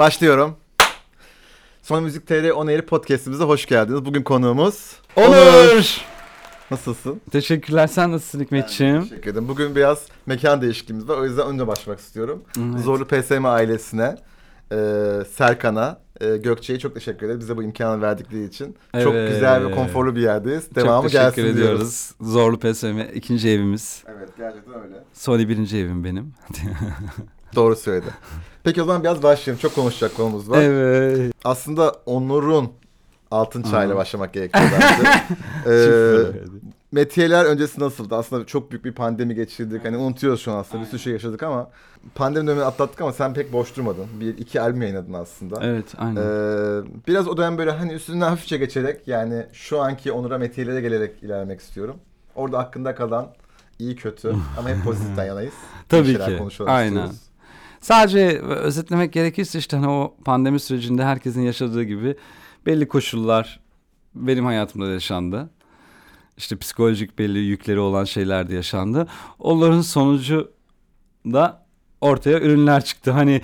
Başlıyorum. Son Müzik TR On Air podcastimize hoş geldiniz. Bugün konuğumuz Onur. Nasılsın? Teşekkürler. Sen nasılsın Hikmetciğim? Teşekkür ederim. Bugün biraz mekan değişikliğimiz var. O yüzden önce başlamak istiyorum. Evet. Zorlu PSM ailesine, e, Serkan'a, e, Gökçe'ye çok teşekkür ederiz. Bize bu imkanı verdikleri için. Çok Evet. güzel ve konforlu bir yerdeyiz. Devamı Çok teşekkür gelsin ediyoruz. diyoruz. Zorlu PSM ikinci evimiz. Evet gerçekten öyle. Sony birinci evim benim. Doğru söyledi. Peki o zaman biraz başlayalım. Çok konuşacak konumuz var. evet. Aslında Onur'un altın çayla başlamak gerekiyor bence. ee, metiyeler öncesi nasıldı? Aslında çok büyük bir pandemi geçirdik. Hani unutuyoruz şu an aslında. Bir sürü şey yaşadık ama pandemi dönemini atlattık ama sen pek boş durmadın. Bir iki albüm yayınladın aslında. evet aynen. Ee, biraz o dönem böyle hani üstünden hafifçe geçerek yani şu anki Onur'a metiyelere gelerek ilerlemek istiyorum. Orada hakkında kalan iyi kötü ama hep pozitiften yanayız. Tabii ki. Aynen. istiyoruz. Sadece özetlemek gerekirse işte hani o pandemi sürecinde herkesin yaşadığı gibi belli koşullar benim hayatımda da yaşandı. İşte psikolojik belli yükleri olan şeyler de yaşandı. Onların sonucu da ortaya ürünler çıktı. Hani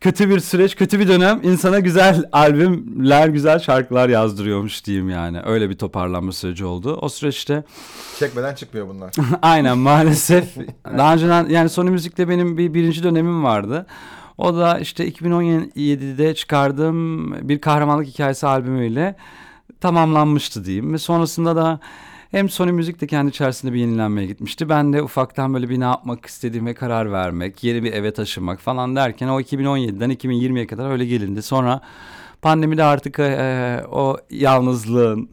kötü bir süreç, kötü bir dönem insana güzel albümler, güzel şarkılar yazdırıyormuş diyeyim yani. Öyle bir toparlanma süreci oldu. O süreçte Çekmeden çıkmıyor bunlar. Aynen maalesef. Daha önceden yani Sony Müzik'te benim bir birinci dönemim vardı. O da işte 2017'de çıkardığım bir kahramanlık hikayesi albümüyle tamamlanmıştı diyeyim. Ve sonrasında da hem Sony Müzik de kendi içerisinde bir yenilenmeye gitmişti. Ben de ufaktan böyle bir ne yapmak istediğime karar vermek, yeni bir eve taşımak falan derken o 2017'den 2020'ye kadar öyle gelindi. Sonra pandemide artık e, o yalnızlığın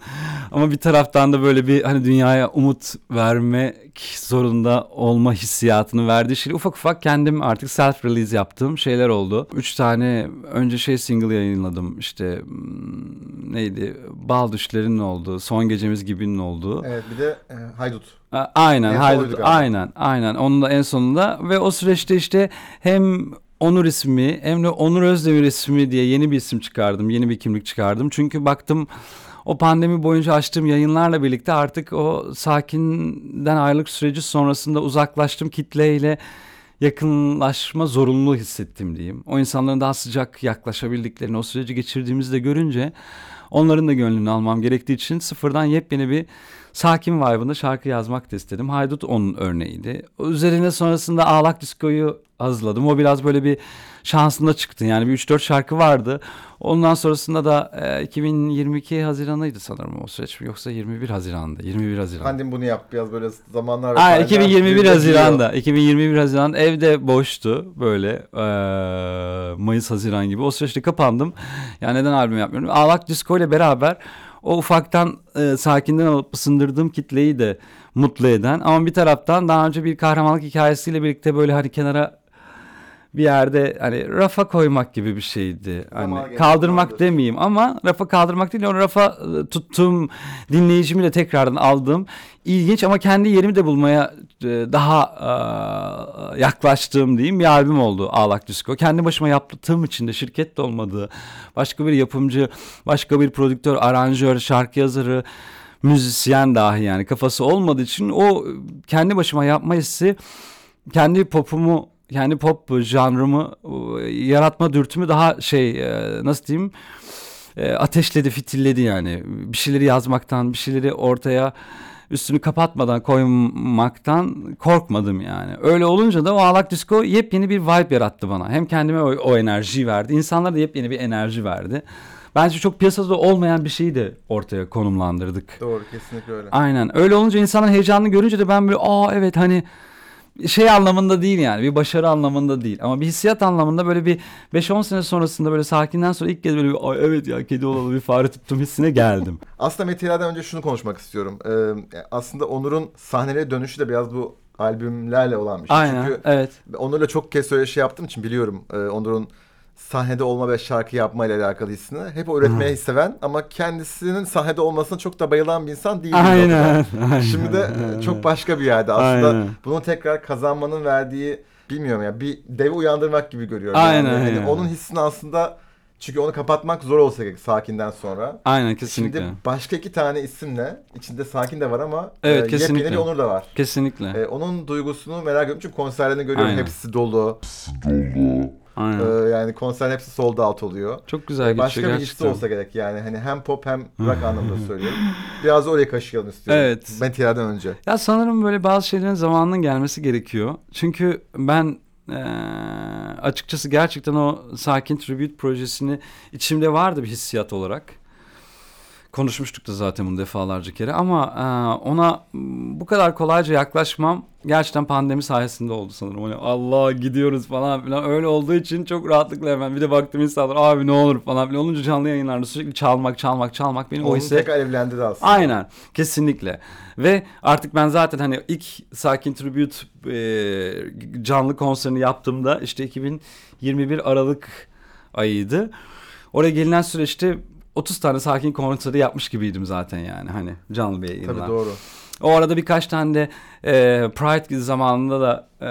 ama bir taraftan da böyle bir hani dünyaya umut vermek zorunda olma hissiyatını verdiği şey ufak ufak kendim artık self release yaptığım şeyler oldu. Üç tane önce şey single yayınladım işte hmm, neydi Bal Düşlerinin olduğu Son Gecemiz Gibi'nin olduğu. Evet bir de e, Haydut. Aynen, galiba. aynen, aynen. Onun da en sonunda ve o süreçte işte hem Onur ismi hem de Onur Özdemir ismi diye yeni bir isim çıkardım, yeni bir kimlik çıkardım. Çünkü baktım o pandemi boyunca açtığım yayınlarla birlikte artık o sakinden ayrılık süreci sonrasında uzaklaştım kitleyle yakınlaşma zorunluluğu hissettim diyeyim. O insanların daha sıcak yaklaşabildiklerini, o süreci geçirdiğimizi de görünce onların da gönlünü almam gerektiği için sıfırdan yepyeni bir sakin vibe'ında şarkı yazmak da istedim. Haydut onun örneğiydi. Üzerine sonrasında Ağlak Disko'yu hazırladım. O biraz böyle bir şansında çıktı. Yani bir 3-4 şarkı vardı. Ondan sonrasında da e, 2022 Haziran'ıydı sanırım o süreç. Yoksa 21 Haziran'da. 21 Haziran. Pandemi bunu yaptı biraz böyle zamanlar. Aa, vesaire. 2021 Birbirine Haziran'da. 2021 Haziran evde boştu böyle eee, Mayıs Haziran gibi. O süreçte kapandım. Yani neden albüm yapmıyorum? Ağlak Disco ile beraber o ufaktan eee, sakinden alıp ısındırdığım kitleyi de mutlu eden ama bir taraftan daha önce bir kahramanlık hikayesiyle birlikte böyle hani kenara bir yerde hani rafa koymak gibi bir şeydi. Hani geldi, kaldırmak zamandır. demeyeyim ama rafa kaldırmak değil onu rafa tuttuğum dinleyicimi de tekrardan aldığım ilginç ama kendi yerimi de bulmaya daha yaklaştığım diyeyim bir albüm oldu Ağlak Disco. Kendi başıma yaptığım için de şirket de olmadığı başka bir yapımcı, başka bir prodüktör, aranjör, şarkı yazarı, müzisyen dahi yani kafası olmadığı için o kendi başıma yapma hissi kendi popumu kendi pop janrımı yaratma dürtümü daha şey e, nasıl diyeyim e, ateşledi fitilledi yani bir şeyleri yazmaktan bir şeyleri ortaya üstünü kapatmadan koymaktan korkmadım yani. Öyle olunca da o Ağlak Disco yepyeni bir vibe yarattı bana. Hem kendime o, o enerjiyi verdi. İnsanlara da yepyeni bir enerji verdi. Bence çok piyasada olmayan bir şeyi de ortaya konumlandırdık. Doğru kesinlikle öyle. Aynen. Öyle olunca insanın heyecanını görünce de ben böyle aa evet hani şey anlamında değil yani bir başarı anlamında değil ama bir hissiyat anlamında böyle bir 5-10 sene sonrasında böyle sakinden sonra ilk kez böyle bir Ay evet ya kedi olalı bir fare tuttum hissine geldim. Aslında metiyelerden önce şunu konuşmak istiyorum. Ee, aslında Onur'un sahnelere dönüşü de biraz bu albümlerle olan bir şey. Aynen Çünkü evet. Onur'la çok kez öyle şey yaptığım için biliyorum. Ee, Onur'un sahnede olma ve şarkı yapma ile alakalı hissini. Hep üretmeyi seven ama kendisinin sahnede olmasına çok da bayılan bir insan değil. Aynen. aynen. Şimdi de e, çok başka bir yerde. Aslında Aynen. bunu tekrar kazanmanın verdiği bilmiyorum ya bir devi uyandırmak gibi görüyorum. Aynen, yani. Aynen. onun hissini aslında çünkü onu kapatmak zor olsa gerek sakinden sonra. Aynen kesinlikle. Şimdi başka iki tane isimle içinde sakin de var ama Evet, e, kesinlikle. yepyeni bir Onur da var. Kesinlikle. E, onun duygusunu merak ediyorum çünkü konserlerini görüyorum Aynen. hepsi dolu. Aynen. Ee, yani konser hepsi sold out oluyor. Çok güzel geçiyor Başka bir hissi gerçekten. olsa gerek yani hani hem pop hem rock anlamında söylüyorum. Biraz oraya kaşıyalım istiyorum. Evet. Meteor'dan önce. Ya sanırım böyle bazı şeylerin zamanının gelmesi gerekiyor. Çünkü ben eee, açıkçası gerçekten o Sakin Tribute projesini içimde vardı bir hissiyat olarak. Konuşmuştuk da zaten bunu defalarca kere ama eee, ona bu kadar kolayca yaklaşmam gerçekten pandemi sayesinde oldu sanırım. Hani Allah gidiyoruz falan filan öyle olduğu için çok rahatlıkla hemen bir de baktım insanlar abi ne olur falan filan olunca canlı yayınlarda sürekli çalmak çalmak çalmak beni o Onu hisse tekrar evlendirdi aslında. Aynen kesinlikle ve artık ben zaten hani ilk Sakin Tribute e, canlı konserini yaptığımda işte 2021 Aralık ayıydı. Oraya gelinen süreçte 30 tane Sakin konseri yapmış gibiydim zaten yani hani canlı bir yayınla. Tabii doğru. O arada birkaç tane de e, Pride zamanında da e,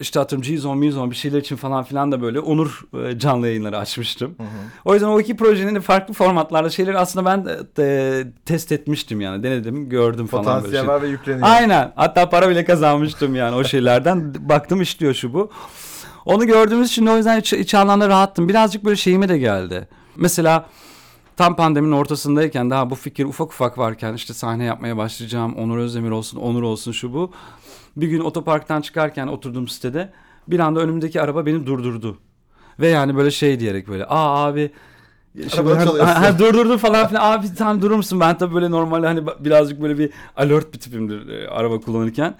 işte atıyorum G-Zone, M-Zone bir şeyler için falan filan da böyle Onur e, canlı yayınları açmıştım. O yüzden o iki projenin de farklı formatlarda şeyleri aslında ben de, de test etmiştim yani denedim gördüm falan böyle Potansiyel şey. var ve yükleniyor. Aynen hatta para bile kazanmıştım yani o şeylerden baktım işliyor şu bu. Onu gördüğümüz için o yüzden iç, iç anlamda rahattım. Birazcık böyle şeyime de geldi. Mesela tam pandeminin ortasındayken daha bu fikir ufak ufak varken işte sahne yapmaya başlayacağım. Onur Özdemir olsun, Onur olsun şu bu. Bir gün otoparktan çıkarken oturduğum sitede bir anda önümdeki araba beni durdurdu. Ve yani böyle şey diyerek böyle aa abi hani- çalıyorsun. ha, durdurdu falan filan abi tamam durur musun? Ben tabii böyle normalde hani birazcık böyle bir alert bir tipimdir e, araba kullanırken.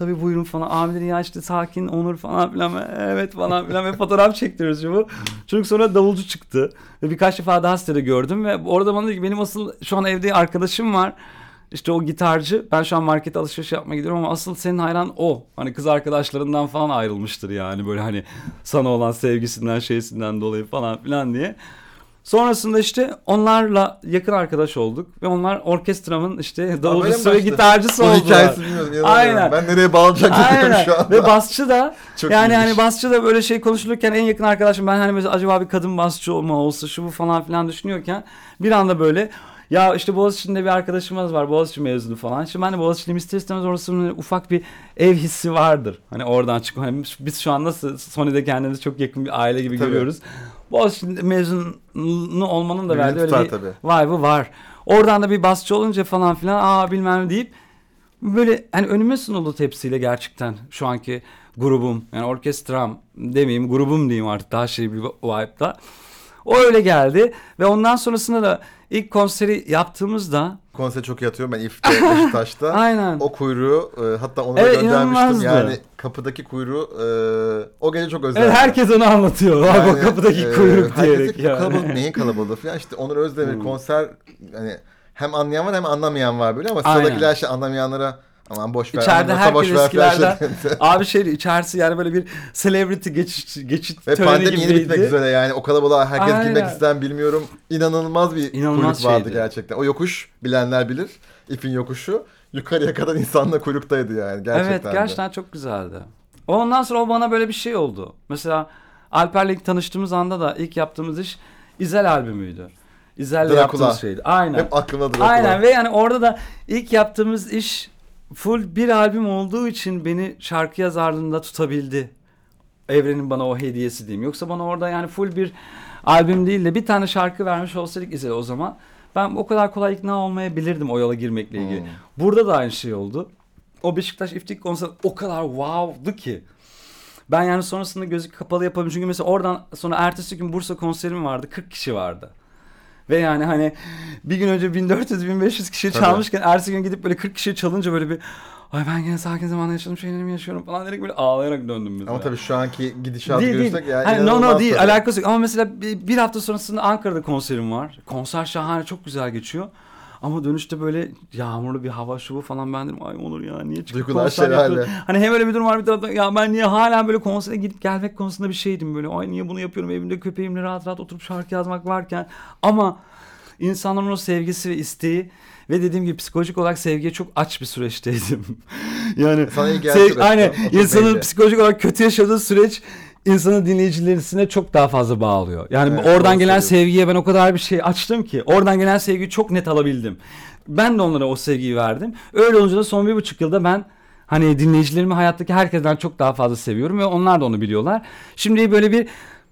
Tabii buyurun falan abi dedi ya işte sakin Onur falan filan evet falan filan ve fotoğraf çektiriyoruz bu. Çocuk sonra davulcu çıktı ve birkaç defa daha sitede gördüm ve orada bana dedi ki benim asıl şu an evde arkadaşım var. İşte o gitarcı. Ben şu an markete alışveriş yapmaya gidiyorum ama asıl senin hayran o. Hani kız arkadaşlarından falan ayrılmıştır yani böyle hani sana olan sevgisinden şeysinden dolayı falan filan diye. Sonrasında işte onlarla yakın arkadaş olduk ve onlar orkestramın işte davulcusu ve gitarcısı oldular. hikayesini bilmiyorum. Aynen. Ben nereye bağlanacak bilmiyorum Aynen. şu anda. Ve basçı da Çok yani iyiymiş. hani basçı da böyle şey konuşulurken en yakın arkadaşım ben hani mesela acaba bir kadın basçı olma olsa şu bu falan filan düşünüyorken bir anda böyle ya işte Boğaziçi'nde bir arkadaşımız var Boğaziçi mezunu falan. Şimdi ben de Boğaziçi'liyim ister istemez orası böyle ufak bir ev hissi vardır. Hani oradan çıkıp hani biz şu an nasıl Sony'de kendimizi çok yakın bir aile gibi Tabii. görüyoruz. Boğaziçi mezunu olmanın da verdiği öyle bir tabii. vibe'ı var. Oradan da bir basçı olunca falan filan aa bilmem ne deyip böyle hani önüme sunuldu tepsiyle gerçekten şu anki grubum yani orkestram demeyeyim grubum diyeyim artık daha şey bir vibe'da. O öyle geldi ve ondan sonrasında da ilk konseri yaptığımızda Konser çok yatıyor. Ben İF'te Beşiktaş'ta. aynen O kuyruğu e, hatta onu da Evet, göndermiştim. inanılmazdı. Yani kapıdaki kuyruğu e, o gece çok özeldi. evet, herkes onu anlatıyor. Bak Yani, o kapıdaki e, kuyruk diyerek yani. Kalabalık neyin kalabalığı falan. İşte Onur Özdemir Hmm. konser hani hem anlayan var hem anlamayan var böyle ama sıradakiler şey anlamayanlara aman boş ver. İçeride anlasa boş eskilerden abi şey içerisi yani böyle bir celebrity geçit geçit Ve töreni pandemi yeni gibiydi. bitmek üzere yani o kalabalığa herkes Aynen. girmek ister bilmiyorum. İnanılmaz bir İnanılmaz kuyruk vardı şeydi. gerçekten. O yokuş bilenler bilir. İpin yokuşu. Yukarıya kadar insanla kuyruktaydı yani gerçekten. Evet de. gerçekten çok güzeldi. Ondan sonra o bana böyle bir şey oldu. Mesela Alper'le ilk tanıştığımız anda da ilk yaptığımız iş İzel albümüydü. İzel'le yaptığımız şeydi. Aynen. Hep aklımda Dracula. Aynen ve yani orada da ilk yaptığımız iş full bir albüm olduğu için beni şarkı yazarlığında tutabildi. Evrenin bana o hediyesi diyeyim. Yoksa bana orada yani full bir albüm değil de bir tane şarkı vermiş olsaydık İzel o zaman ben o kadar kolay ikna olmayabilirdim o yola girmekle ilgili. Hmm. Burada da aynı şey oldu. O Beşiktaş İftik konseri o kadar wow'du ki. Ben yani sonrasında gözü kapalı yapabilirim. Çünkü mesela oradan sonra ertesi gün Bursa konserim vardı. 40 kişi vardı. Ve yani hani bir gün önce 1400-1500 kişi Tabii. çalmışken ertesi gün gidip böyle 40 kişi çalınca böyle bir ay ben gene sakin zamanda yaşadım şeylerimi yaşıyorum falan diyerek böyle ağlayarak döndüm mesela. Ama tabii şu anki gidişatı Değil, değil. görürsek yani Hani no no değil tabii. alakası yok ama mesela bir, bir hafta sonrasında Ankara'da konserim var. Konser şahane çok güzel geçiyor. Ama dönüşte böyle yağmurlu bir hava şu bu falan ben dedim ay olur ya niye çıkıp Duygular konser yapıyorum. Hani hem öyle bir durum var bir taraftan ya ben niye hala böyle konsere gidip gelmek konusunda bir şeydim böyle. Ay niye bunu yapıyorum evimde köpeğimle rahat rahat oturup şarkı yazmak varken. Ama insanların o sevgisi ve isteği ve dediğim gibi psikolojik olarak sevgiye çok aç bir süreçteydim. yani Sana iyi sev- aynen insanın belli. psikolojik olarak kötü yaşadığı süreç insanın dinleyicilerisine çok daha fazla bağlıyor. Yani Evet, oradan gelen sevgiye ben o kadar bir şey açtım ki oradan gelen sevgiyi çok net alabildim. Ben de onlara o sevgiyi verdim. Öyle olunca da son bir buçuk yılda ben Hani dinleyicilerimi hayattaki herkesten çok daha fazla seviyorum ve onlar da onu biliyorlar. Şimdi böyle bir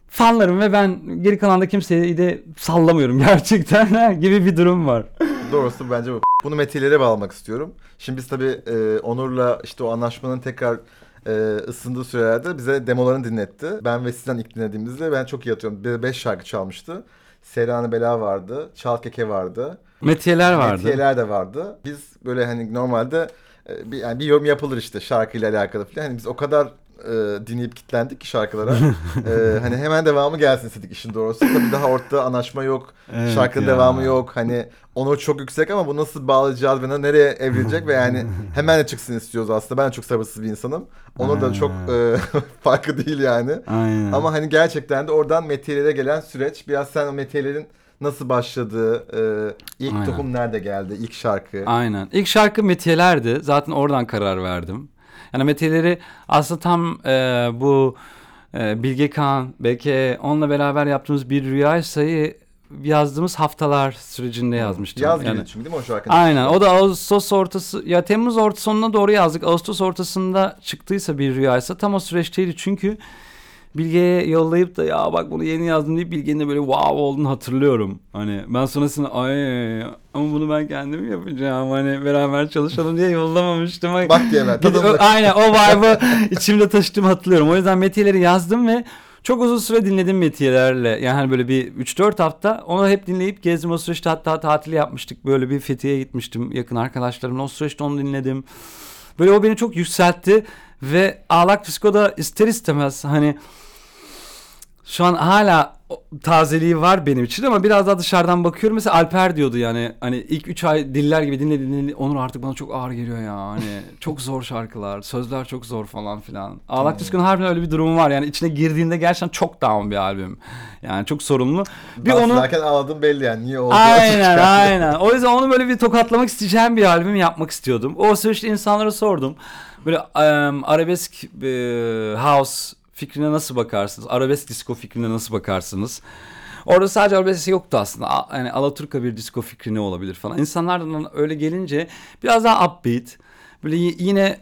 fanlarım ve ben geri kalan da kimseyi de sallamıyorum gerçekten gibi bir durum var. Doğrusu bence bu. Bunu metinlere bağlamak istiyorum. Şimdi biz tabii e, Onur'la işte o anlaşmanın tekrar e, ısındığı sürelerde bize demolarını dinletti. Ben ve sizden ilk dinlediğimizde ben çok iyi. Bir beş şarkı çalmıştı. Serane Bela vardı. Çal Keke vardı. Metiyeler vardı. Metiyeler de vardı. Biz böyle hani normalde e, bir, yani bir yorum yapılır işte şarkıyla alakalı falan. Hani biz o kadar e, dinleyip kitlendik ki şarkılara. E, hani hemen devamı gelsin istedik işin doğrusu. Tabii daha ortada anlaşma yok. Evet şarkının ya. devamı yok. Hani onu çok yüksek ama bu nasıl bağlayacağız ve nereye evrilecek ve yani hemen de çıksın istiyoruz aslında. Ben çok sabırsız bir insanım. Onur da çok e, farkı değil yani. Aynen. Ama hani gerçekten de oradan metiyelere gelen süreç biraz sen o metiyelerin nasıl başladığı, e, ilk Aynen. tohum nerede geldi, ilk şarkı. Aynen. İlk şarkı Metiyeler'di. Zaten oradan karar verdim. Yani Metiyeleri aslında tam e, bu e, Bilge Kağan, belki onunla beraber yaptığımız bir rüya sayı yazdığımız haftalar sürecinde yazmıştım. Yaz yani, çünkü değil mi o şarkı? Aynen. O da Ağustos ortası ya Temmuz orta sonuna doğru yazdık. Ağustos ortasında çıktıysa bir rüyaysa tam o süreçteydi. Çünkü Bilge'ye yollayıp da ya bak bunu yeni yazdım deyip Bilge'nin de böyle wow olduğunu hatırlıyorum. Hani ben sonrasında ay ama bunu ben kendim yapacağım hani beraber çalışalım diye yollamamıştım. Bak diye ben, tadımlık. aynen o vibe'ı içimde taşıdığımı hatırlıyorum. O yüzden metiyeleri yazdım ve çok uzun süre dinledim metiyelerle. Yani hani böyle bir 3-4 hafta onu hep dinleyip gezdim. O süreçte hatta tatili yapmıştık. Böyle bir Fethiye'ye gitmiştim yakın arkadaşlarımla. O süreçte onu dinledim. Böyle o beni çok yükseltti ve Ağlak Disko'da ister istemez hani şu an hala tazeliği var benim için ama biraz daha dışarıdan bakıyorum. Mesela Alper diyordu yani hani ilk 3 ay diller gibi dinle dinle Onur artık bana çok ağır geliyor ya. Hani çok zor şarkılar, sözler çok zor falan filan. Ağlak Disko'nun harbiden öyle bir durumu var. Yani içine girdiğinde gerçekten çok down bir albüm. Yani çok sorumlu. Bir Dans onu ederken ağladım belli yani. Niye oldu? Aynen aynen. O yüzden onu böyle bir tokatlamak isteyeceğim bir albüm yapmak istiyordum. O süreçte insanlara sordum. Böyle em, arabesk e, house fikrine nasıl bakarsınız? Arabesk disco fikrine nasıl bakarsınız? Orada sadece arabesk yoktu aslında. A- Yani Alaturka bir disco fikri ne olabilir falan. İnsanlardan öyle gelince biraz daha upbeat. Böyle yine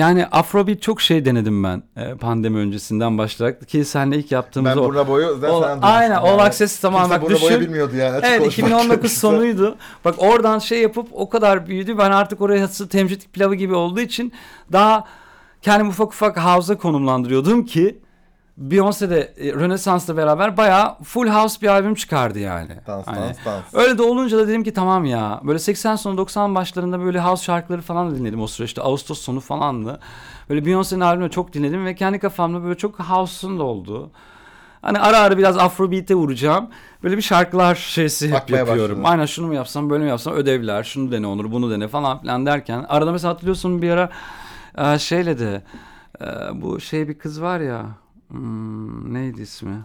yani Afrobeat çok şey denedim ben e, pandemi öncesinden başlayarak ki seninle ilk yaptığımız Ben o. Burna Boy'u zaten sen aynen All Access tamam Kimse bak Burna Boy'u düşün. bilmiyordu yani. açık Evet konuşmak 2019 gerekirse. sonuydu. Bak oradan şey yapıp o kadar büyüdü. Ben artık oraya temcit pilavı gibi olduğu için daha kendimi ufak ufak house'a konumlandırıyordum ki Beyoncé de e, Rönesans'la beraber bayağı full house bir albüm çıkardı yani. Dans Hani dans dans. Öyle de olunca da dedim ki tamam ya. Böyle 80 sonu 90 başlarında böyle house şarkıları falan da dinledim o süreçte. Ağustos sonu falandı. Böyle Beyoncé'nin albümünü çok dinledim ve kendi kafamda böyle çok house'un da olduğu. Hani ara ara biraz Afrobeat'e vuracağım. Böyle bir şarkılar şeysi Bakmaya yapıyorum. başladın. Aynen şunu mu yapsam böyle mi yapsam ödevler şunu dene olur bunu dene falan filan derken. Arada mesela hatırlıyorsun bir ara e, şeyle de e, bu şey bir kız var ya hmm, neydi ismi?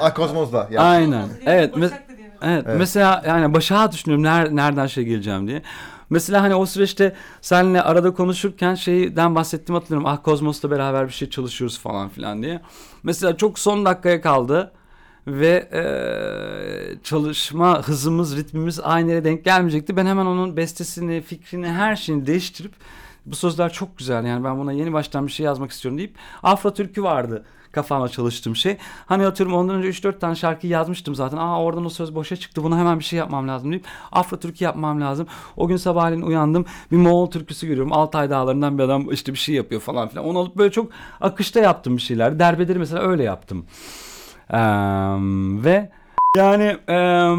Ah Kozmos'da. Ya. Aynen. Evet. me- Başak da diyelim. Evet, Evet. mesela yani Başak'a düşünüyorum ner, nereden şey geleceğim diye. Mesela hani o süreçte seninle arada konuşurken şeyden bahsettiğimi hatırlıyorum. Ah Kozmos'la beraber bir şey çalışıyoruz falan filan diye. Mesela çok son dakikaya kaldı ve eee, çalışma hızımız, ritmimiz aynı yere denk gelmeyecekti. Ben hemen onun bestesini, fikrini, her şeyini değiştirip bu sözler çok güzel yani ben buna yeni baştan bir şey yazmak istiyorum deyip Afro Türkü vardı kafama çalıştığım şey. Hani atıyorum ondan önce 3-4 tane şarkı yazmıştım zaten. Aa oradan o söz boşa çıktı. Buna hemen bir şey yapmam lazım deyip Afro Türkü yapmam lazım. O gün sabahleyin uyandım. Bir Moğol türküsü görüyorum. Altay dağlarından bir adam işte bir şey yapıyor falan filan. Onu alıp böyle çok akışta yaptım bir şeyler. Derbeleri mesela öyle yaptım. Eee, ve yani eee,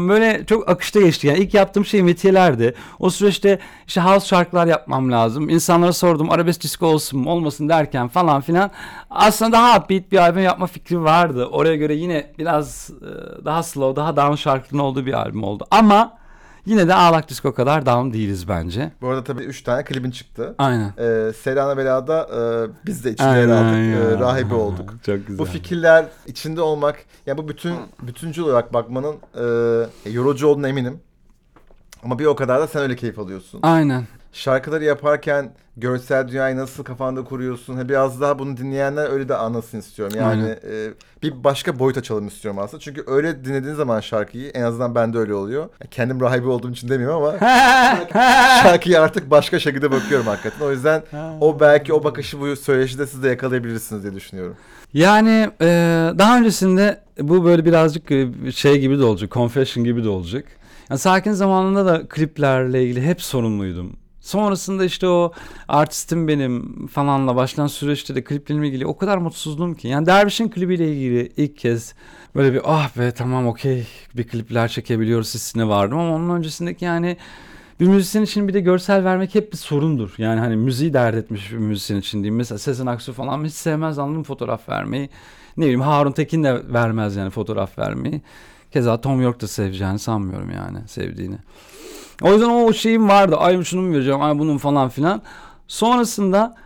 böyle çok akışta geçti. Yani ilk yaptığım şey metiyelerdi. O süreçte işte house şarkılar yapmam lazım. İnsanlara sordum arabesk disco olsun mu olmasın derken falan filan. Aslında daha upbeat bir albüm yapma fikri vardı. Oraya göre yine biraz eee, daha slow, daha down şarkının olduğu bir albüm oldu. Ama yine de Ağlak Disco kadar down değiliz bence. Bu arada tabii 3 tane klibin çıktı. Aynen. Ee, Serana Bela'da e, biz de içinde yer aldık. E, rahibe olduk. Çok güzel. Bu fikirler içinde olmak, ya bu bütün bütüncül olarak bakmanın e, yorucu olduğuna eminim. Ama bir o kadar da sen öyle keyif alıyorsun. Aynen. Şarkıları yaparken görsel dünyayı nasıl kafanda kuruyorsun? Ha, Biraz daha bunu dinleyenler öyle de anlasın istiyorum. Yani e, bir başka boyut açalım istiyorum aslında. Çünkü öyle dinlediğin zaman şarkıyı en azından bende öyle oluyor. Kendim rahibi olduğum için demiyorum ama şarkıya artık başka şekilde bakıyorum hakikaten. O yüzden o belki o bakışı bu söyleşide siz de yakalayabilirsiniz diye düşünüyorum. Yani e, daha öncesinde bu böyle birazcık e, şey gibi de olacak, confession gibi de olacak. Yani sakin zamanında da kliplerle ilgili hep sorumluydum. Sonrasında işte o artistim benim falanla başlayan süreçte de kliplerimle ilgili o kadar mutsuzdum ki. Yani Derviş'in klibiyle ilgili ilk kez böyle bir ah be tamam okey bir klipler çekebiliyoruz hissine vardım ama onun öncesindeki yani bir müzisyen için bir de görsel vermek hep bir sorundur. Yani hani müziği dert etmiş bir müzisyen için diyeyim. Mesela Sezen Aksu falan hiç sevmez anladın fotoğraf vermeyi. Ne bileyim Harun Tekin de vermez yani fotoğraf vermeyi. Keza Tom York da seveceğini sanmıyorum yani sevdiğini. O yüzden o şeyim vardı. Ay şunu mu vereceğim, ay bunun falan filan. Sonrasında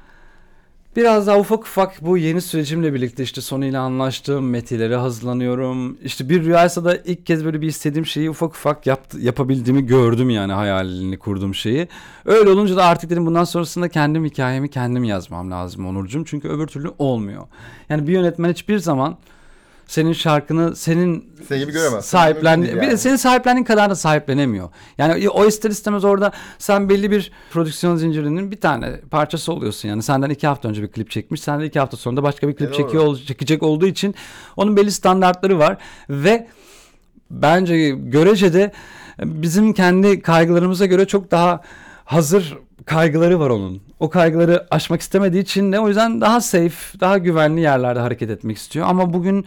biraz daha ufak ufak bu yeni sürecimle birlikte işte Sony ile anlaştım. Metilere hazırlanıyorum. İşte bir rüyaysa da ilk kez böyle bir istediğim şeyi ufak ufak yaptı, yapabildiğimi gördüm yani hayalini kurduğum şeyi. Öyle olunca da artık dedim bundan sonrasında kendim hikayemi kendim yazmam lazım Onurcuğum. Çünkü öbür türlü olmuyor. Yani bir yönetmen hiçbir zaman senin şarkını senin Senin gibi göremez. sahiplen Mümkün değil bir de senin sahiplendiğin kadar da sahiplenemiyor. Yani o ister istemez orada sen belli bir prodüksiyon zincirinin bir tane parçası oluyorsun. Yani senden iki hafta önce bir klip çekmiş. Sen de iki hafta sonra da başka bir klip E, çekiyor, ol- çekecek olduğu için onun belli standartları var ve bence görecede bizim kendi kaygılarımıza göre çok daha hazır kaygıları var onun. O kaygıları aşmak istemediği için de o yüzden daha safe, daha güvenli yerlerde hareket etmek istiyor. Ama bugün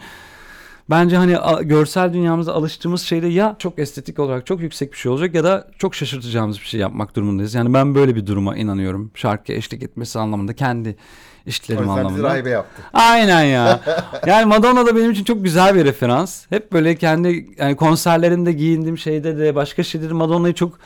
bence hani görsel dünyamıza alıştığımız şeyde ya çok estetik olarak çok yüksek bir şey olacak ya da çok şaşırtacağımız bir şey yapmak durumundayız. Yani ben böyle bir duruma inanıyorum. Şarkıya eşlik etmesi anlamında kendi O işlerim bizi anlamında. rahibe yaptı. Aynen ya. Yani Madonna da benim için çok güzel bir referans. Hep böyle kendi yani konserlerinde giyindiğim şeyde de başka şeyde de Madonna'yı çok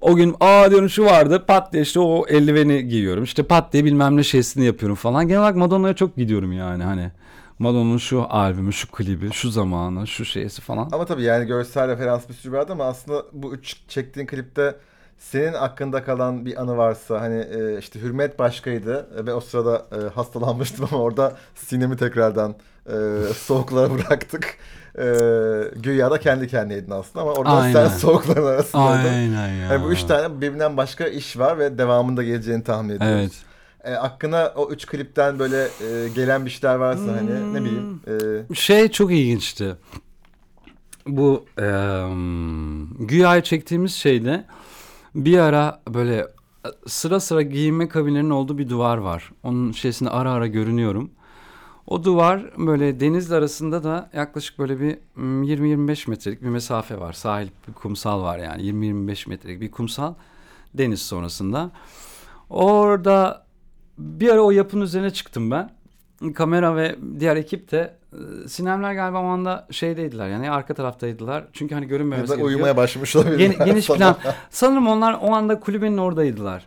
o gün aa diyorum şu vardı pat diye işte o eldiveni giyiyorum. İşte pat diye bilmem ne şeysini yapıyorum falan. Genel olarak Madonna'ya çok gidiyorum yani hani. Madonna'nın şu albümü, şu klibi, şu zamanı, şu şeysi falan. Ama tabii yani görsel referans bir sürü vardı ama aslında bu üç çektiğin klipte senin aklında kalan bir anı varsa hani e, işte Hürmet başkaydı ve o sırada e, hastalanmıştım ama orada sinemi tekrardan e, soğuklara bıraktık. E, güya da kendi kendiydin aslında ama orada Aynen. sen soğukların arasındaydın. Aynen ya. Yani bu üç tane birbirinden başka iş var ve devamında geleceğini tahmin ediyoruz. Evet. E, aklına o üç klipten böyle e, gelen bir şeyler varsa hani ne bileyim. E, Şey çok ilginçti. Bu eee güya çektiğimiz şeyde bir ara böyle sıra sıra giyinme kabinlerinin olduğu bir duvar var. Onun şeysinde ara ara görünüyorum. O duvar böyle denizle arasında da yaklaşık böyle bir mm, 20-25 metrelik bir mesafe var. Sahil bir kumsal var yani 20-25 metrelik bir kumsal deniz sonrasında. Orada bir ara o yapının üzerine çıktım ben. Kamera ve diğer ekip de e, Sinemler galiba o anda şeydeydiler yani arka taraftaydılar. Çünkü hani görünmemesi gerekiyor. uyumaya başlamış olabilir. Gen- geniş plan. Sanırım onlar o anda kulübenin oradaydılar.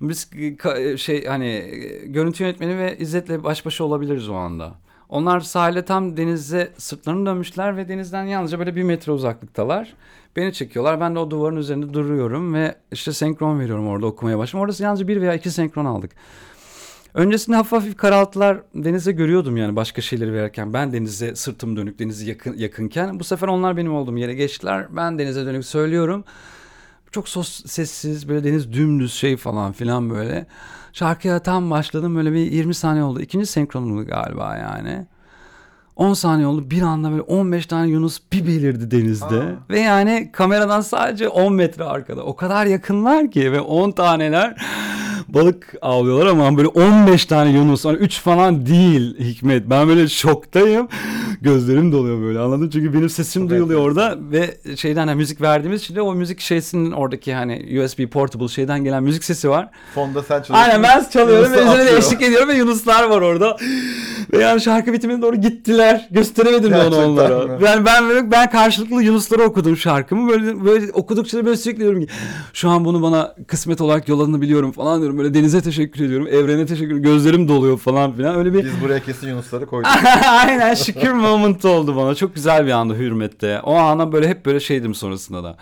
Biz e, ka- şey hani e, görüntü yönetmeni ve İzzet'le baş başa olabiliriz o anda. Onlar sahile tam denize sırtlarını dönmüşler ve denizden yalnızca böyle bir metre uzaklıktalar. Beni çekiyorlar. Ben de o duvarın üzerinde duruyorum ve işte senkron veriyorum orada okumaya başlıyorum. Orada yalnızca bir veya iki senkron aldık. Öncesinde hafif hafif karaltılar denize görüyordum yani başka şeyleri verirken. Ben denize sırtım dönük denizi yakın, yakınken bu sefer onlar benim olduğum yere geçtiler. Ben denize dönük söylüyorum. Çok sos, sessiz böyle deniz dümdüz şey falan filan böyle. Şarkıya tam başladım böyle bir 20 saniye oldu. İkinci senkronumdu galiba yani. 10 saniye oldu bir anda böyle 15 tane Yunus bir belirdi denizde. Aa. Ve yani kameradan sadece 10 metre arkada. O kadar yakınlar ki ve 10 taneler balık avlıyorlar ama böyle 15 tane Yunus. Hani 3 falan değil Hikmet. Ben böyle şoktayım. Gözlerim doluyor böyle anladın? Çünkü benim sesim duyuluyor orada ve şeyden hani müzik verdiğimiz için de o müzik şeysinin oradaki hani USB portable şeyden gelen müzik sesi var. Fonda sen çalıyorsun. Aynen ben çalıyorum ve üzerine eşlik ediyorum ve Yunuslar var orada. Ve yani şarkı bitimine doğru gittiler. Gösteremedim ben onu onlara. mi? Yani ben böyle ben karşılıklı Yunuslara okudum şarkımı. Böyle böyle okudukça da böyle sürekli diyorum ki şu an bunu bana kısmet olarak yolladığını biliyorum falan diyorum. Böyle denize teşekkür ediyorum. Evrene teşekkür ediyorum. Gözlerim doluyor falan filan. Öyle bir Biz buraya kesin Yunusları koyduk. Aynen şükür moment oldu bana. Çok güzel bir andı Hürmet'te. O ana böyle hep böyle şeydim sonrasında da.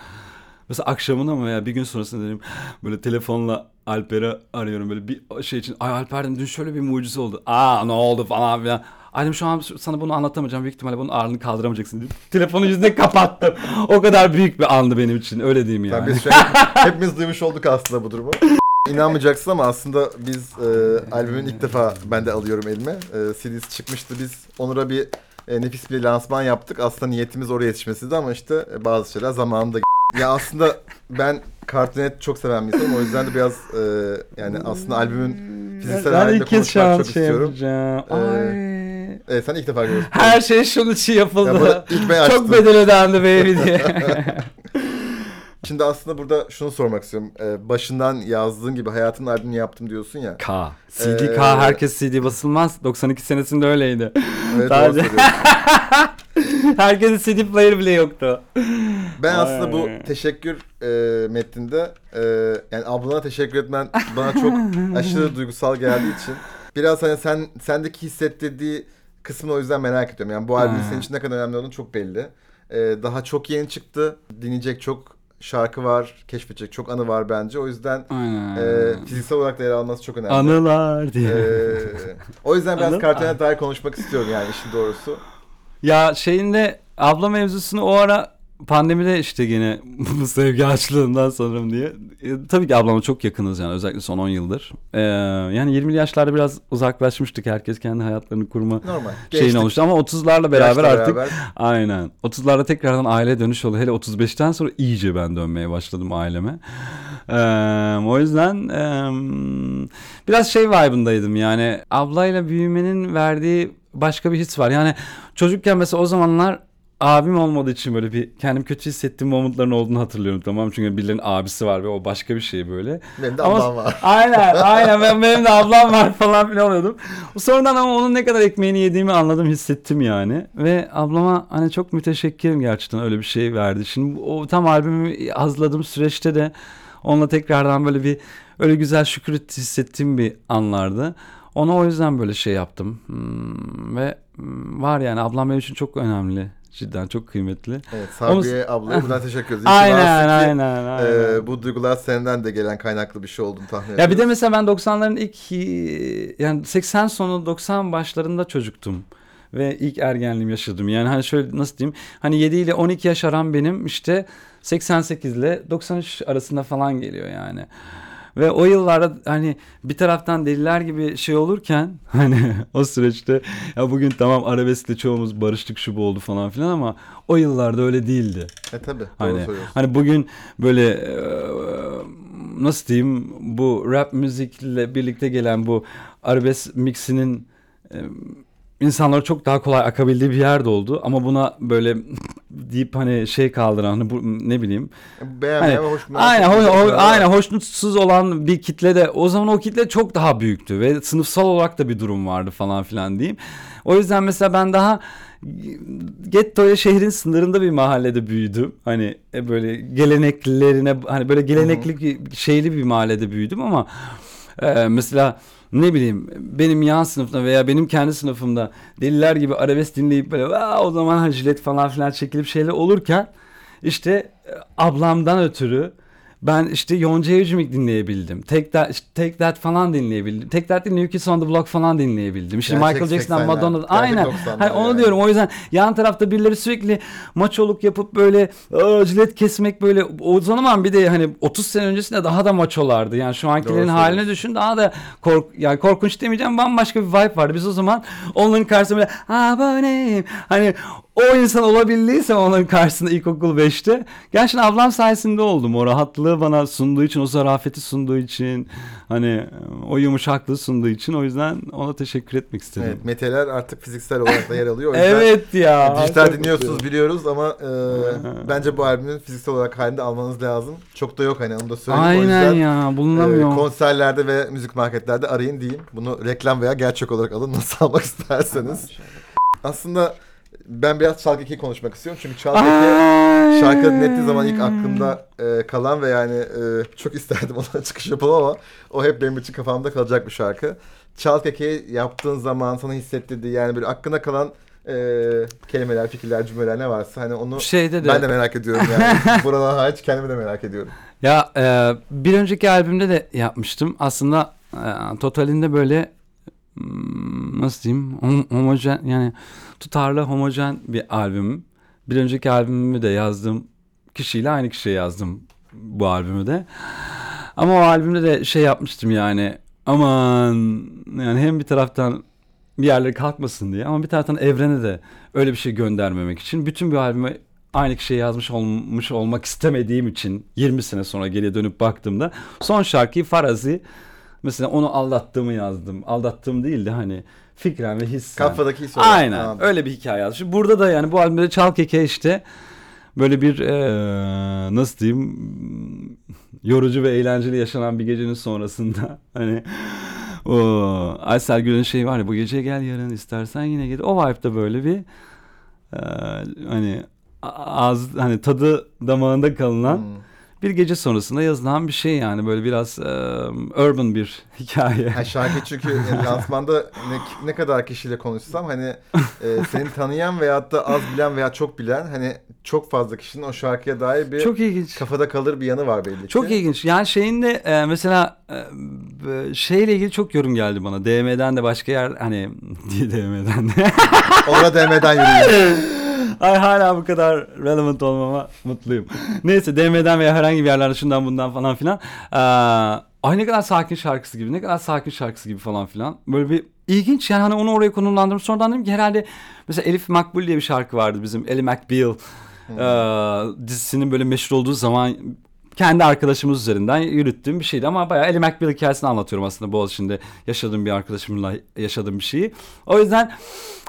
Mesela akşamına mı veya bir gün sonrasında dedim böyle telefonla Alper'i arıyorum böyle bir şey için. Ay Alper dedim dün şöyle bir mucize oldu. Aa ne oldu falan filan. Ay dedim şu an sana bunu anlatamayacağım. Büyük ihtimalle bunun ağırlığını kaldıramayacaksın dedim. Telefonu yüzüne kapattım. O kadar büyük bir andı benim için. Öyle diyeyim yani. Yani biz an hepimiz duymuş olduk aslında bu durumu. İnanmayacaksın ama aslında biz e, albümün ilk defa ben de alıyorum elime. E, CD'si çıkmıştı. Biz Onur'a bir e, nefis bir lansman yaptık. Aslında niyetimiz oraya yetişmesiydi ama işte e, bazı şeyler zamanında ya aslında ben Cartoon Net çok seven bir insanım. O yüzden de biraz e, yani aslında albümün fiziksel ben halinde ilk kez şu konuşmak an çok şey istiyorum. yapacağım. Ee, Ay. Evet sen ilk defa görüyorsun. Her şey şunun için yapıldı. İlk ben açtım. Çok bedel ödendi baby diye. Şimdi aslında burada şunu sormak istiyorum. Ee, başından yazdığın gibi hayatın albümünü yaptım diyorsun ya. K. CD Ee, K herkes CD basılmaz. 92 senesinde öyleydi. Evet, Sadece-. Herkesin CD player bile yoktu. Ben aslında bu Ay. teşekkür e, metninde e, yani ablana teşekkür etmen bana çok aşırı duygusal geldiği için biraz hani sen sendeki hissettirdiği kısmını o yüzden merak ediyorum. Yani bu albümün Ha. senin için ne kadar önemli olduğunu çok belli. E, daha çok yeni çıktı. Dinleyecek çok şarkı var, keşfedecek çok anı var bence. O yüzden Aynen. e, fiziksel olarak da yer alması çok önemli. Anılar diye. E, o yüzden biraz Anı- dair konuşmak istiyorum yani işin doğrusu. Ya şeyinde abla mevzusunu o ara pandemide işte gene bu sevgi açlığından sanırım diye. E, tabii ki ablamla çok yakınız yani özellikle son 10 yıldır. E, yani 20'li yaşlarda biraz uzaklaşmıştık. Herkes kendi hayatlarını kurma Normal. şeyin Geçtik. oluştu ama 30'larla beraber Yaşla artık beraber. aynen 30'larda tekrardan aile dönüş oldu. Hele 35'ten sonra iyice ben dönmeye başladım aileme. E, o yüzden e, biraz şey vibe'ındaydım yani ablayla büyümenin verdiği başka bir his var. Yani çocukken mesela o zamanlar abim olmadığı için böyle bir kendim kötü hissettiğim momentların olduğunu hatırlıyorum tamam mı? Çünkü birilerinin abisi var ve o başka bir şey böyle. Benim de Ama- ablam var. Aynen aynen ben, benim de ablam var falan filan oluyordum. Sonradan ama onun ne kadar ekmeğini yediğimi anladım hissettim yani. Ve ablama hani çok müteşekkirim gerçekten öyle bir şey verdi. Şimdi o tam albümü hazırladığım süreçte de onunla tekrardan böyle bir öyle güzel şükür hissettiğim bir anlardı. Ona o yüzden böyle şey yaptım. Hmm, ve hmm, var yani ablam benim için çok önemli. Cidden çok kıymetli. Evet, Sabriye ablaya buradan teşekkür ki Aynen ki, aynen aynen. e, bu duygular senden de gelen kaynaklı bir şey olduğunu tahmin Ya bir de ediyorum. mesela ben 90'ların ilk yani 80 sonu 90 başlarında çocuktum ve ilk ergenliğimi yaşadım. Yani hani şöyle nasıl diyeyim? Hani 7 ile 12 yaş aram benim işte 88 ile 93 arasında falan geliyor yani. Ve o yıllarda hani bir taraftan deliler gibi şey olurken hani o süreçte ya bugün tamam arabeskle çoğumuz barıştık şu bu oldu falan filan ama o yıllarda öyle değildi. E tabi Hani, hani bugün böyle e, nasıl diyeyim bu rap müzikle birlikte gelen bu arabesk mixinin e, insanlara çok daha kolay akabildiği bir yerde oldu. Ama buna böyle deyip hani şey kaldıran hani bu ne bileyim Beğenmeyen hani, hoş aynen ho- ho- Evet. aynen hoşnutsuz olan bir kitle de o zaman o kitle çok daha büyüktü ve sınıfsal olarak da bir durum vardı falan filan diyeyim. O yüzden mesela ben daha Getto'ya şehrin sınırında bir mahallede büyüdüm. Hani e, böyle geleneklerine hani böyle gelenekli bir- şeyli bir mahallede büyüdüm ama e, mesela ne bileyim benim yan sınıfta veya benim kendi sınıfımda deliler gibi arabesk dinleyip böyle "Aa, o zaman jilet falan filan çekilip şeyler olurken işte e, ablamdan ötürü ben işte Yonca Evcimik dinleyebildim. Take That, işte Take That falan dinleyebildim. Take That New Kids on the Block falan dinleyebildim. İşte Gerçek Michael Jackson'dan 80'ler, Madonna'dan. gerçek Aynen. 90'lar Hani onu yani. diyorum. O yüzden yan tarafta birileri sürekli maçoluk yapıp böyle "Aa, jilet kesmek böyle o zaman bir de hani 30 sene öncesinde daha da maçolardı. Yani şu ankilerin Doğru haline söylüyorsun. düşün daha da kork yani korkunç demeyeceğim bambaşka bir vibe vardı. Biz o zaman onların karşısında böyle aboneyim hani o insan olabildiyse onların karşısında ilkokul 5'te gerçekten ablam sayesinde oldum. O rahatlığı bana sunduğu için, o zarafeti sunduğu için, hani o yumuşaklığı sunduğu için o yüzden ona teşekkür etmek istedim. Evet, meteler artık fiziksel olarak da yer alıyor. O yüzden Evet ya. Dijital Çok dinliyorsunuz mutluyum. biliyoruz ama e, bence bu albümün fiziksel olarak halinde almanız lazım. Çok da yok hani onu da söyleyeyim. o Aynen yüzden ya e, bulunamıyor. konserlerde ve müzik marketlerde arayın diyeyim. Bunu reklam veya gerçek olarak alın nasıl almak isterseniz. Aslında ben biraz Çalgı 2'yi konuşmak istiyorum. Çünkü Çalgı 2 Ay. şarkı dinlettiği zaman ilk aklımda e, kalan ve yani e, çok isterdim ona çıkış yapalım ama o hep benim için kafamda kalacak bir şarkı. Çal Keke'yi yaptığın zaman sana hissettirdiği yani böyle aklına kalan e, kelimeler, fikirler, cümleler ne varsa hani onu Şeyde de ben de merak ediyorum yani. Buradan hariç kendimi de merak ediyorum. Ya e, bir önceki albümde de yapmıştım. Aslında e, totalinde böyle nasıl diyeyim hom- homojen yani tutarlı homojen bir albüm. Bir önceki albümümü de yazdığım kişiyle aynı kişiye yazdım bu albümü de. Ama o albümde de şey yapmıştım yani aman yani hem bir taraftan bir yerleri kalkmasın diye ama bir taraftan evrene de öyle bir şey göndermemek için bütün bir albümü aynı kişiye yazmış olmuş olmak istemediğim için 20 sene sonra geriye dönüp baktığımda son şarkıyı Farazi mesela onu aldattığımı yazdım. Aldattığım değil de hani fikren ve hissen. Kafadaki his olarak. Aynen Anladım. öyle bir hikaye yazmış. Burada da yani bu albümde Çal Keke işte böyle bir eee, nasıl diyeyim yorucu ve eğlenceli yaşanan bir gecenin sonrasında hani o Aysel Gül'ün şeyi var ya bu gece gel yarın istersen yine gel. O vibe'da böyle bir eee, hani az hani tadı damağında kalınan Hmm. Bir gece sonrasında yazılan bir şey yani böyle biraz eee, urban bir hikaye. Yani şarkı çünkü yani lansmanda ne, ne kadar kişiyle konuşsam hani e, seni tanıyan veyahut da az bilen veya çok bilen hani çok fazla kişinin o şarkıya dair bir Çok ilginç. kafada kalır bir yanı var belli ki. Çok ilginç. Yani şeyin de e, mesela e, şeyle ilgili çok yorum geldi bana. DM'den de başka yer hani DM'den de. Ona DM'den yürüyün. Ay hala bu kadar relevant olmama mutluyum. Neyse DM'den veya herhangi bir yerlerde şundan bundan falan filan. Ee, ay ne kadar sakin şarkısı gibi, ne kadar sakin şarkısı gibi falan filan. Böyle bir ilginç yani hani onu oraya konumlandırdım. Sonradan dedim ki herhalde mesela Elif Makbul diye bir şarkı vardı bizim Ellie McBeal ee, dizisinin böyle meşhur olduğu zaman kendi arkadaşımız üzerinden yürüttüğüm bir şeydi ama bayağı Ellie McBeal hikayesini anlatıyorum aslında Boğaziçi'nde yaşadığım bir arkadaşımla yaşadığım bir şeyi. O yüzden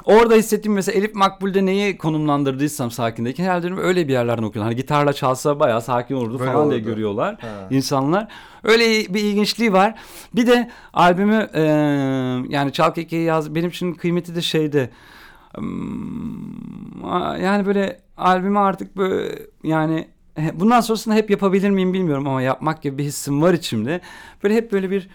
orada hissettiğim mesela Elif Makbul'de neyi konumlandırdıysam sakindeki herhalde dedim öyle bir yerlerden okuyorum. Hani gitarla çalsa bayağı sakin olurdu Böyle falan diye olurdu. görüyorlar Ha. insanlar. Öyle bir ilginçliği var. Bir de albümü e, yani Çal Keke'yi yaz benim için kıymeti de şeyde Hmm, yani böyle albümü artık böyle yani bundan sonrasında hep yapabilir miyim bilmiyorum ama yapmak gibi bir hissim var içimde. Böyle hep böyle bir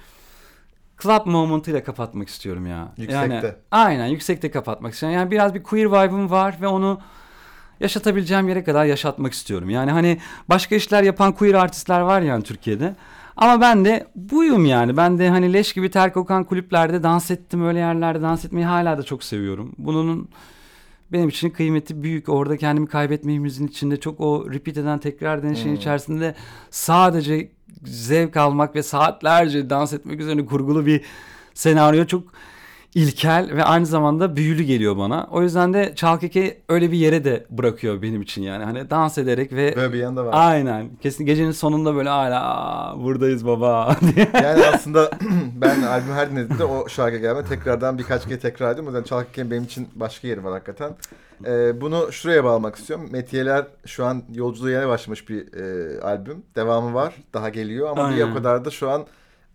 club moment'ıyla kapatmak istiyorum ya. Yani, Yüksekte. aynen yüksekte kapatmak istiyorum. Yani biraz bir queer vibe'ım var ve onu yaşatabileceğim yere kadar yaşatmak istiyorum. Yani hani başka işler yapan queer artistler var yani Türkiye'de. Ama ben de buyum yani. Ben de hani leş gibi ter kokan kulüplerde dans ettim. Öyle yerlerde dans etmeyi hala da çok seviyorum. Bunun benim için kıymeti büyük. Orada kendimi kaybetmeyimizin içinde çok o repeat eden tekrar eden şeyin Hmm. içerisinde sadece zevk almak ve saatlerce dans etmek üzerine kurgulu bir senaryo çok ilkel ve aynı zamanda büyülü geliyor bana. O yüzden de Çalkeke öyle bir yere de bırakıyor benim için yani. Hani dans ederek ve Böyle bir yanı da var. aynen kesin gecenin sonunda böyle hala "Aa, buradayız baba diye. Yani aslında ben albüm her dinlediğimde o şarkı gelme tekrardan birkaç kere tekrar ediyorum. O yüzden Çalkake'nin benim için başka yeri var hakikaten. Ee, bunu şuraya bağlamak istiyorum. Metiyeler şu an yolculuğu yeni başlamış bir e, albüm. Devamı var. Daha geliyor ama bir Aynen. o kadar da şu an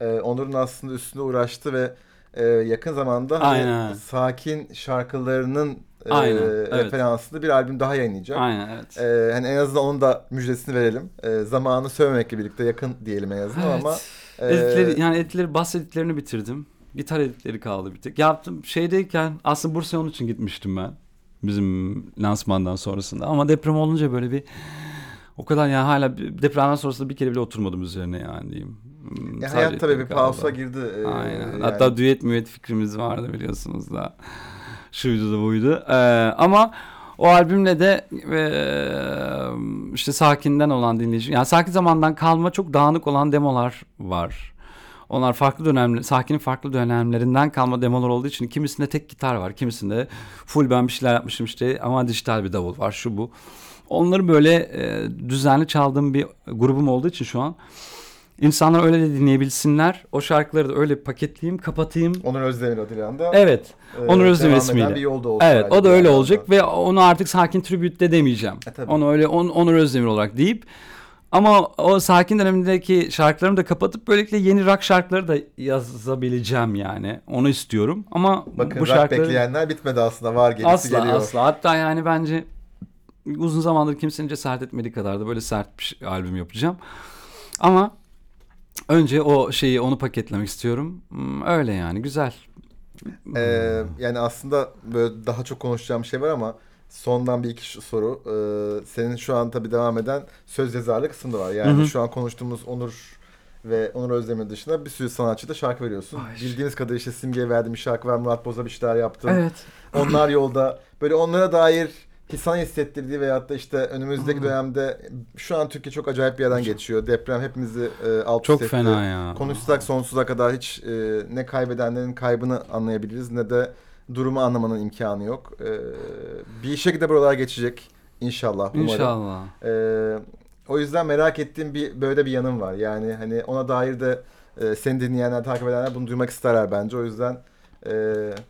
e, Onur'un aslında üstünde uğraştı ve e, yakın zamanda hani sakin şarkılarının e, Aynen, evet. referanslı bir albüm daha yayınlayacak. Aynen evet. Ee, hani en azından onun da müjdesini verelim. Ee, zamanı sövmemekle birlikte yakın diyelim en azından Evet. ama e, Editleri, yani editleri, bas editlerini bitirdim. Gitar editleri kaldı bir tek. Yaptım şeydeyken aslında Bursa'ya onun için gitmiştim ben. Bizim lansmandan sonrasında. Ama deprem olunca böyle bir o kadar yani hala depremden sonrasında bir kere bile oturmadım üzerine yani diyeyim. Sadece hayat tabii bir pausa girdi. Ee, Aynen. yani Hatta düet müet fikrimiz vardı biliyorsunuz da. Şuydu da buydu. Ee, ama o albümle de e, işte sakinden olan dinleyici. Yani sakin zamandan kalma çok dağınık olan demolar var. Onlar farklı dönemler, sakinin farklı dönemlerinden kalma demolar olduğu için kimisinde tek gitar var, kimisinde full ben bir şeyler yapmışım işte ama dijital bir davul var şu bu. Onları böyle e, düzenli çaldığım bir grubum olduğu için şu an insanlar öyle de dinleyebilsinler. O şarkıları da öyle paketleyeyim, kapatayım. Onur Özdemir adıyla da Evet. e, Onur Özdemir ismiyle. bir yolda olsun. Evet, o da öyle olacak ve onu artık Sakin Tribute de demeyeceğim. E, tabii. onu öyle on, Onur Özdemir olarak deyip ama o Sakin dönemindeki şarkılarımı da kapatıp böylelikle yeni rock şarkıları da yazabileceğim yani. Onu istiyorum ama Bakın bu şarkıları bekleyenler bitmedi aslında. Var gerisi asla geliyor. asla. Hatta yani bence uzun zamandır kimsenin cesaret etmediği kadar da böyle sert bir şey- albüm yapacağım. Ama önce o şeyi onu paketlemek istiyorum. Hmm, Öyle yani güzel. Ee, yani aslında böyle daha çok konuşacağım şey var ama sondan bir iki soru. Ee, senin şu an tabii devam eden söz yazarlık kısmı da var. Yani Hı hı. şu an konuştuğumuz Onur ve Onur Özdemir dışında bir sürü sanatçı da şarkı veriyorsun. Ay. Bildiğimiz kadarıyla işte Simge'ye verdiğim bir şarkı var. Murat Boz'a bir şeyler yaptın. Evet. Onlar yolda. Böyle onlara dair sana hissettirdiği veyahut da işte önümüzdeki dönemde şu an Türkiye çok acayip bir yerden geçiyor. Deprem hepimizi e, alt Çok üst etti. fena ya. Konuşsak sonsuza kadar hiç e, ne kaybedenlerin kaybını anlayabiliriz ne de durumu anlamanın imkanı yok. E, bir şekilde buralar geçecek inşallah. Umarım. İnşallah. E, o yüzden merak ettiğim bir böyle bir yanım var. Yani hani ona dair de e, seni dinleyenler, takip edenler bunu duymak isterler bence. O yüzden e,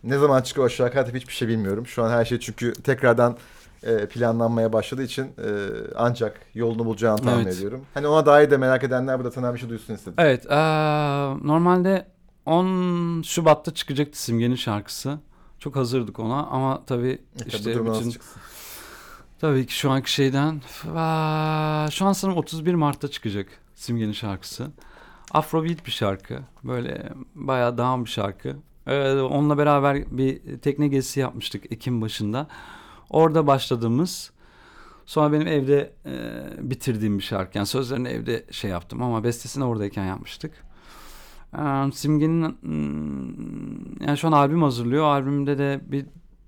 ne zaman çıkıyor şarkı artık hiçbir şey bilmiyorum. Şu an her şey çünkü tekrardan e, planlanmaya başladığı için e, ancak yolunu bulacağını tahmin Evet. ediyorum. Hani ona dair de merak edenler burada senden bir şey duysun istedim. Evet. eee, normalde 10 Şubat'ta çıkacaktı Simge'nin şarkısı. Çok hazırdık ona ama tabii E, tabii işte nasıl bütün tabii ki şu anki şeyden Aa, şu an sanırım 31 Mart'ta çıkacak Simge'nin şarkısı. Afrobeat bir şarkı. Böyle bayağı down bir şarkı. Ee, onunla beraber bir tekne gezisi yapmıştık Ekim başında. Orada başladığımız sonra benim evde e, bitirdiğim bir şarkı. Yani sözlerini evde şey yaptım ama bestesini oradayken yapmıştık. Ee, Simge'nin yani şu an albüm hazırlıyor. Albümde de bir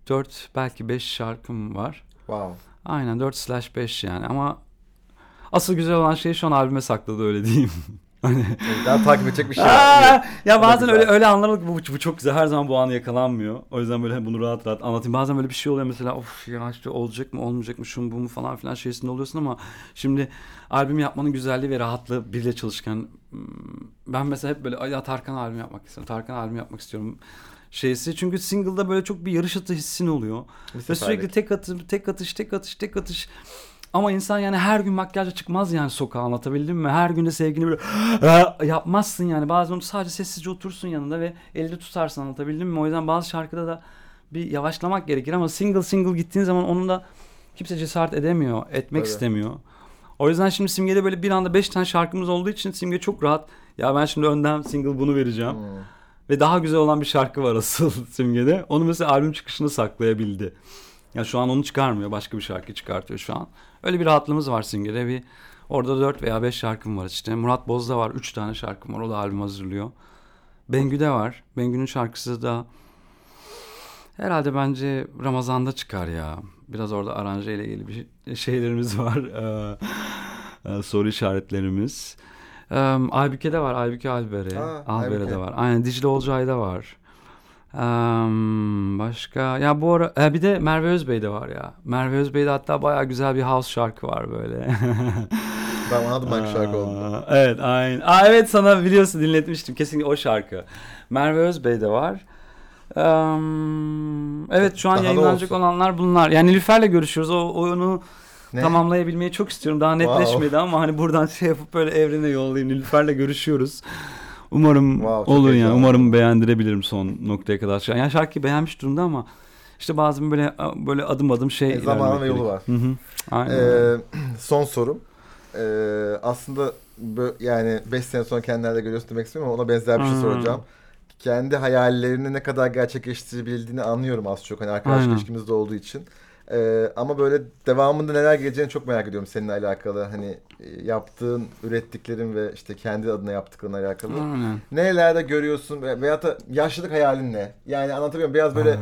4 belki 5 şarkım var. Wow. Aynen 4 slash 5 yani ama asıl güzel olan şey şu an albüme sakladı öyle diyeyim. hani Daha takip edecek bir şey var. Ya bazen öyle öyle anlar bu, bu çok güzel. Her zaman bu an yakalanmıyor. O yüzden böyle bunu rahat rahat anlatayım. Bazen böyle bir şey oluyor mesela of ya işte olacak mı olmayacak mı şun bu mu falan filan şeysinde oluyorsun ama şimdi albüm yapmanın güzelliği ve rahatlığı biriyle çalışırken hmm, ben mesela hep böyle "Ay ya Tarkan albüm yapmak istiyorum. Tarkan albüm yapmak istiyorum şeysi. Çünkü single'da böyle çok bir yarış atı hissin oluyor. Ve sürekli tek atış, tek atış, tek atış, tek atış. Ama insan yani her gün makyajla çıkmaz yani sokağa anlatabildim mi? Her gün de sevgini böyle yapmazsın yani. Bazen sadece sessizce otursun yanında ve elde tutarsın anlatabildim mi? O yüzden bazı şarkıda da bir yavaşlamak gerekir ama single single gittiğin zaman onun da kimse cesaret edemiyor, etmek Tabii. istemiyor. O yüzden şimdi Simge'de böyle bir anda 5 tane şarkımız olduğu için Simge çok rahat. Ya ben şimdi önden single bunu vereceğim. Hmm. Ve daha güzel olan bir şarkı var asıl Simge'de. Onu mesela albüm çıkışında saklayabildi. Ya şu an onu çıkarmıyor. Başka bir şarkı çıkartıyor şu an. Öyle bir rahatlığımız var Simge'de. Bir, orada 4 veya 5 şarkım var işte. Murat Boz'da var 3 tane şarkım var. O da albüm hazırlıyor. Bengü'de var. Bengü'nün şarkısı da herhalde bence Ramazan'da çıkar ya. Biraz orada aranje ile ilgili bir şeylerimiz var. Ee, e, soru işaretlerimiz. Ee, Aybüke'de var. Aybüke Albere. Aa, Albere'de Aybüke. var. Aynen Dicle Olcay'da var. Ee, başka ya bu ara e, bir de Merve Özbey'de var ya. Merve Özbey'de hatta bayağı güzel bir house şarkı var böyle. Ben anladım hangi şarkı. Aa, Evet aynen. Aa, evet sana biliyorsun dinletmiştim. Kesinlikle o şarkı. Merve Özbey'de var. Eee, evet şu an Daha da yayınlanacak olanlar bunlar. Yani Nilüfer'le görüşüyoruz. O oyunu Ne? tamamlayabilmeyi çok istiyorum. Daha netleşmedi ama hani buradan şey yapıp böyle evrene yollayayım. Nilüfer'le görüşüyoruz. Umarım Wow, olur yani. Umarım beğendirebilirim son noktaya kadar. Yani şarkıyı beğenmiş durumda ama işte bazen böyle böyle adım adım şey E, zamanı ve yolu var. Hı hı. Aynen. Ee, son sorum. Ee, aslında yani 5 sene sonra kendilerde görüyorsun demek istemiyorum ama ona benzer bir şey Hmm. soracağım. Kendi hayallerini ne kadar gerçekleştirebildiğini anlıyorum az çok. Hani arkadaşlık Aynen. ilişkimiz de olduğu için. Ee, ama böyle devamında neler geleceğini çok merak ediyorum seninle alakalı. Hani e, yaptığın, ürettiklerin ve işte kendi adına yaptıklarına alakalı. Aynen. Nerelerde görüyorsun ve- veyahut da yaşlılık hayalin ne? Yani anlatabiliyor muyum? Biraz böyle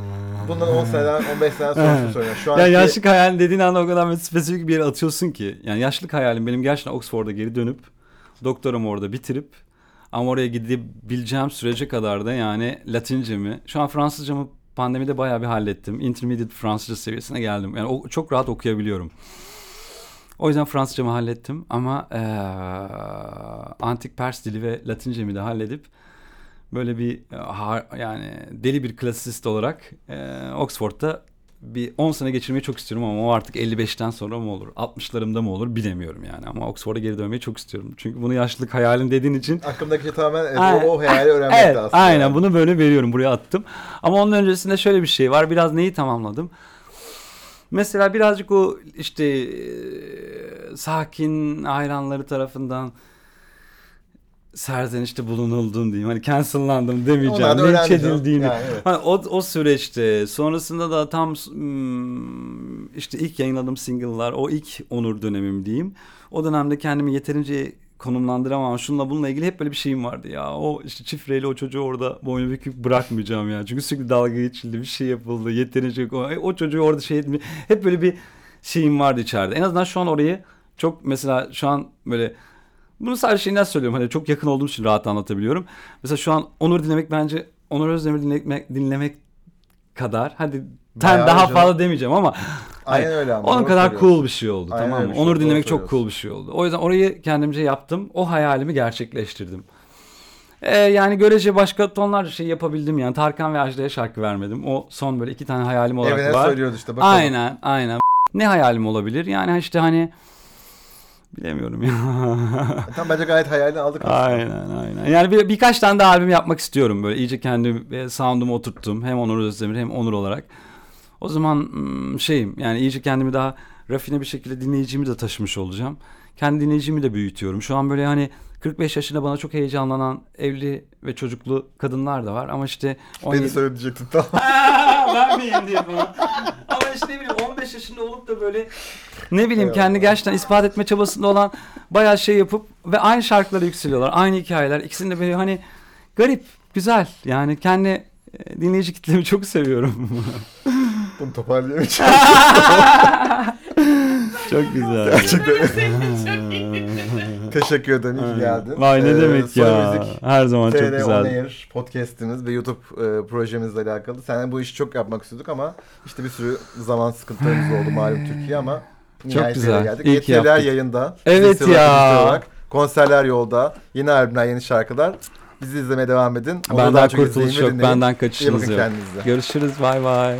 bundan 10 seneden 15 sene sonrasını soruyorum. Şu Ya anki... yaşlık hayal dediğin anda o kadar böyle spesifik bir yere atıyorsun ki. Yani yaşlık hayalim benim gerçekten Oxford'a geri dönüp doktoramı orada bitirip ama oraya gidebileceğim sürece kadar da yani Latincemi, şu an Fransızcamı pandemide bayağı bir hallettim. Intermediate Fransızca seviyesine geldim. Yani o, çok rahat okuyabiliyorum. O yüzden Fransızcamı hallettim ama eee, antik Pers dili ve Latincemi de halledip böyle bir e, yani deli bir klasist olarak e, Oxford'da bir 10 sene geçirmeyi çok istiyorum ama o artık 55'ten sonra mı olur 60'larımda mı olur bilemiyorum yani ama Oxford'a geri dönmeyi çok istiyorum. Çünkü bunu yaşlılık hayalim dediğin için Aklımdaki şey tamamen Aynen. o, o hayali öğrenmek evet, aslında. aynen yani. bunu böyle veriyorum buraya attım. Ama onun öncesinde şöyle bir şey var. Biraz neyi tamamladım? Mesela birazcık o işte e, sakin hayranları tarafından serzenişte bulunuldum diyeyim. Hani cancellandım demeyeceğim. Linç edildiğimi. Yani evet. Hani o, o süreçte sonrasında da tam hmm, işte ilk yayınladığım single'lar o ilk onur dönemim diyeyim. O dönemde kendimi yeterince konumlandıramam. Şununla bununla ilgili hep böyle bir şeyim vardı ya. O işte çifreyle o çocuğu orada boynu büküp bırakmayacağım ya. Çünkü sürekli dalga geçildi, bir şey yapıldı. Yeterince o, o çocuğu orada şey etmi. Hep böyle bir şeyim vardı içeride. En azından şu an orayı çok mesela şu an böyle bunu sadece şeyinden söylüyorum. Hani çok yakın olduğum için rahat anlatabiliyorum. Mesela şu an Onur dinlemek bence Onur Özdemir dinlemek, dinlemek kadar hadi ten Bayağı daha canım. fazla demeyeceğim ama Aynen öyle ama. onun doğru kadar söylüyorsun. cool bir şey oldu Aynen tamam öyle mı? şey, Onur doğru dinlemek çok cool bir şey oldu. O yüzden orayı kendimce yaptım. O hayalimi gerçekleştirdim. Ee, yani görece başka tonlarca şey yapabildim yani. Tarkan ve Ajda'ya şarkı vermedim. O son böyle iki tane hayalim olarak Evine var. söylüyordu işte bakalım. Aynen aynen. Ne hayalim olabilir? Yani işte hani bilemiyorum ya. Tam bence gayet hayalini aldık aslında. aynen aynen. Yani bir, birkaç tane daha albüm yapmak istiyorum böyle. iyice kendi e, sound'umu oturttum. Hem Onur Özdemir hem Onur olarak. O zaman şeyim yani iyice kendimi daha rafine bir şekilde dinleyicimi de taşımış olacağım. Kendi dinleyicimi de büyütüyorum. Şu an böyle hani 45 yaşında bana çok heyecanlanan evli ve çocuklu kadınlar da var. Ama işte Beni 17... söyle diyecektim tamam. vermeyin diye falan. Ama işte ne bileyim 15 yaşında olup da böyle ne bileyim kendi gerçekten ispat etme çabasında olan bayağı şey yapıp ve aynı şarkılara yükseliyorlar. Aynı hikayeler. İkisinde böyle hani garip, güzel. Yani kendi e, dinleyici kitlemi çok seviyorum. Bunu toparlayamayacağım. çok güzel. Gerçekten. Teşekkür ederim. İyi ki geldin. Vay ne Ee, demek ya. Müzik Her zaman çok TR On güzel. Air podcast'imiz ve YouTube e, projemizle alakalı. Seninle bu işi çok yapmak istiyorduk ama işte bir sürü zaman sıkıntılarımız oldu malum Türkiye ama nihayet güzel. geldik. İyi ki yaptık. yayında. Evet ya. olarak. Konserler yolda. Yeni albümler, yeni şarkılar. Bizi izlemeye devam edin. Daha Benden çok kurtuluş yok. Benden kaçışınız yok. kendinize. Görüşürüz. Bay bay.